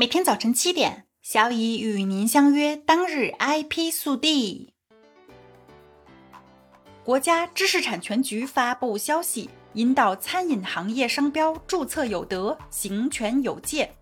每天早晨七点，小乙与您相约。当日 IP 速递：国家知识产权局发布消息，引导餐饮行业商标注册有德，行权有界。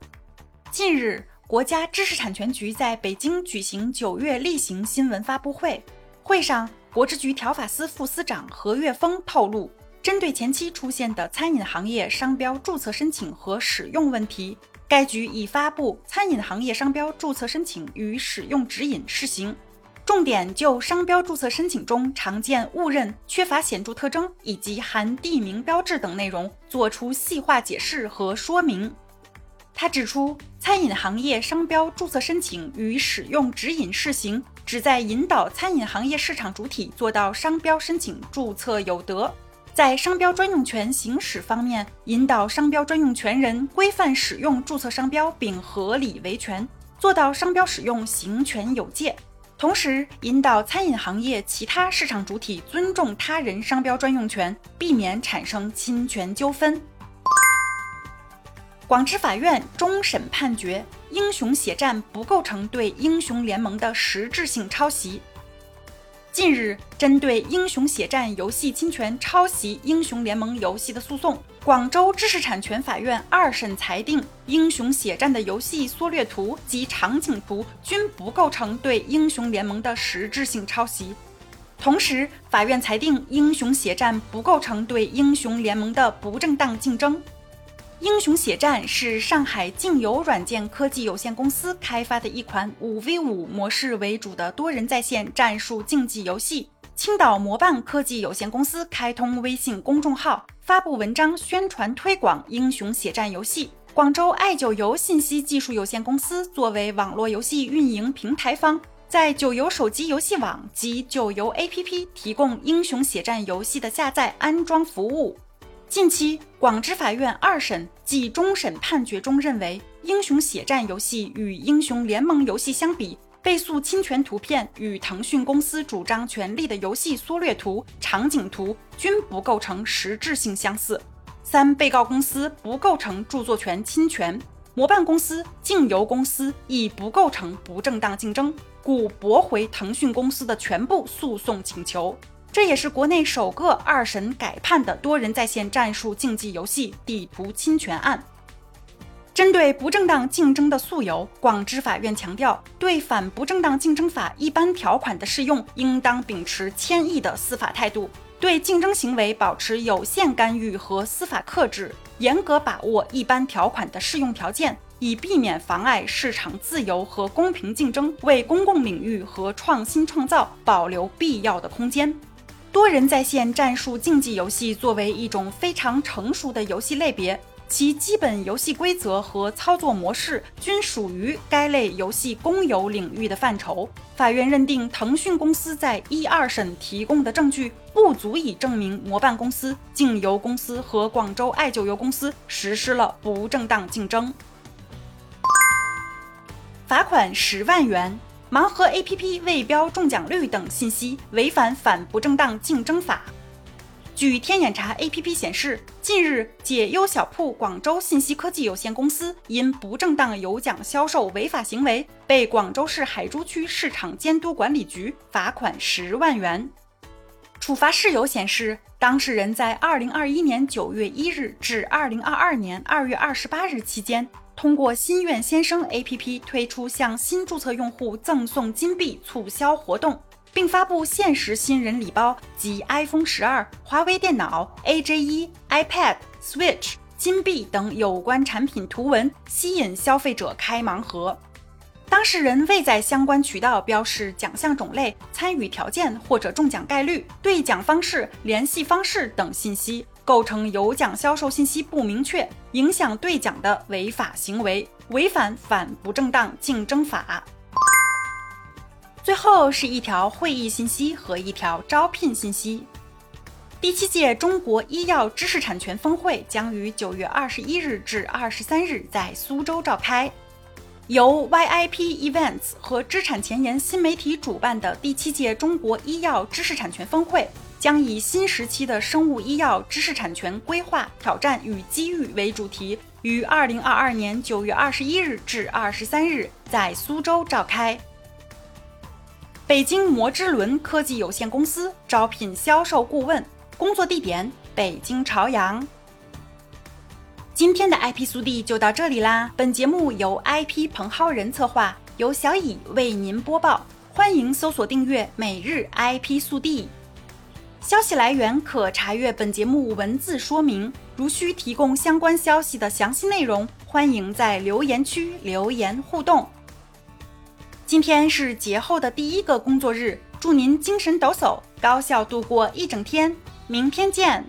近日，国家知识产权局在北京举行九月例行新闻发布会，会上，国知局条法司副司长何岳峰透露，针对前期出现的餐饮行业商标注册申请和使用问题。该局已发布餐饮行业商标注册申请与使用指引试行，重点就商标注册申请中常见误认、缺乏显著特征以及含地名标志等内容作出细化解释和说明。他指出，餐饮行业商标注册申请与使用指引试行，旨在引导餐饮行业市场主体做到商标申请注册有德。在商标专用权行使方面，引导商标专用权人规范使用注册商标，并合理维权，做到商标使用行权有界；同时，引导餐饮行业其他市场主体尊重他人商标专用权，避免产生侵权纠纷。广知法院终审判决，英雄血战不构成对英雄联盟的实质性抄袭。近日，针对英雄血战游戏侵权抄袭英雄联盟游戏的诉讼，广州知识产权法院二审裁定，英雄血战的游戏缩略图及场景图均不构成对英雄联盟的实质性抄袭。同时，法院裁定英雄血战不构成对英雄联盟的不正当竞争。英雄血战是上海竞游软件科技有限公司开发的一款五 v 五模式为主的多人在线战术竞技游戏。青岛模办科技有限公司开通微信公众号，发布文章宣传推广英雄血战游戏。广州爱九游信息技术有限公司作为网络游戏运营平台方，在九游手机游戏网及九游 APP 提供英雄血战游戏的下载安装服务。近期，广知法院二审暨终审判决中认为，英雄血战游戏与英雄联盟游戏相比，被诉侵权图片与腾讯公司主张权利的游戏缩略图、场景图均不构成实质性相似。三被告公司不构成著作权侵权，模办公司、竞游公司亦不构成不正当竞争，故驳回腾讯公司的全部诉讼请求。这也是国内首个二审改判的多人在线战术竞技游戏地图侵权案。针对不正当竞争的诉由，广知法院强调，对反不正当竞争法一般条款的适用，应当秉持谦抑的司法态度，对竞争行为保持有限干预和司法克制，严格把握一般条款的适用条件，以避免妨碍市场自由和公平竞争，为公共领域和创新创造保留必要的空间。多人在线战术竞技游戏作为一种非常成熟的游戏类别，其基本游戏规则和操作模式均属于该类游戏公有领域的范畴。法院认定，腾讯公司在一二审提供的证据不足以证明模办公司、竞游公司和广州爱九游公司实施了不正当竞争，罚款十万元。盲盒 APP 未标中奖率等信息，违反反不正当竞争法。据天眼查 APP 显示，近日解忧小铺广州信息科技有限公司因不正当有奖销售违法行为，被广州市海珠区市场监督管理局罚款十万元。处罚事由显示，当事人在二零二一年九月一日至二零二二年二月二十八日期间。通过心愿先生 APP 推出向新注册用户赠送金币促销活动，并发布限时新人礼包及 iPhone 十二、华为电脑、AJ 一、iPad、Switch、金币等有关产品图文，吸引消费者开盲盒。当事人未在相关渠道标示奖项种类、参与条件或者中奖概率、兑奖方式、联系方式等信息。构成有奖销售信息不明确、影响兑奖的违法行为，违反反不正当竞争法。最后是一条会议信息和一条招聘信息：第七届中国医药知识产权峰会将于九月二十一日至二十三日在苏州召开。由 YIP Events 和知产前沿新媒体主办的第七届中国医药知识产权峰会。将以新时期的生物医药知识产权规划挑战与机遇为主题，于二零二二年九月二十一日至二十三日在苏州召开。北京摩之轮科技有限公司招聘销售顾问，工作地点北京朝阳。今天的 IP 速递就到这里啦，本节目由 IP 彭浩仁策划，由小乙为您播报。欢迎搜索订阅每日 IP 速递。消息来源可查阅本节目文字说明。如需提供相关消息的详细内容，欢迎在留言区留言互动。今天是节后的第一个工作日，祝您精神抖擞，高效度过一整天。明天见。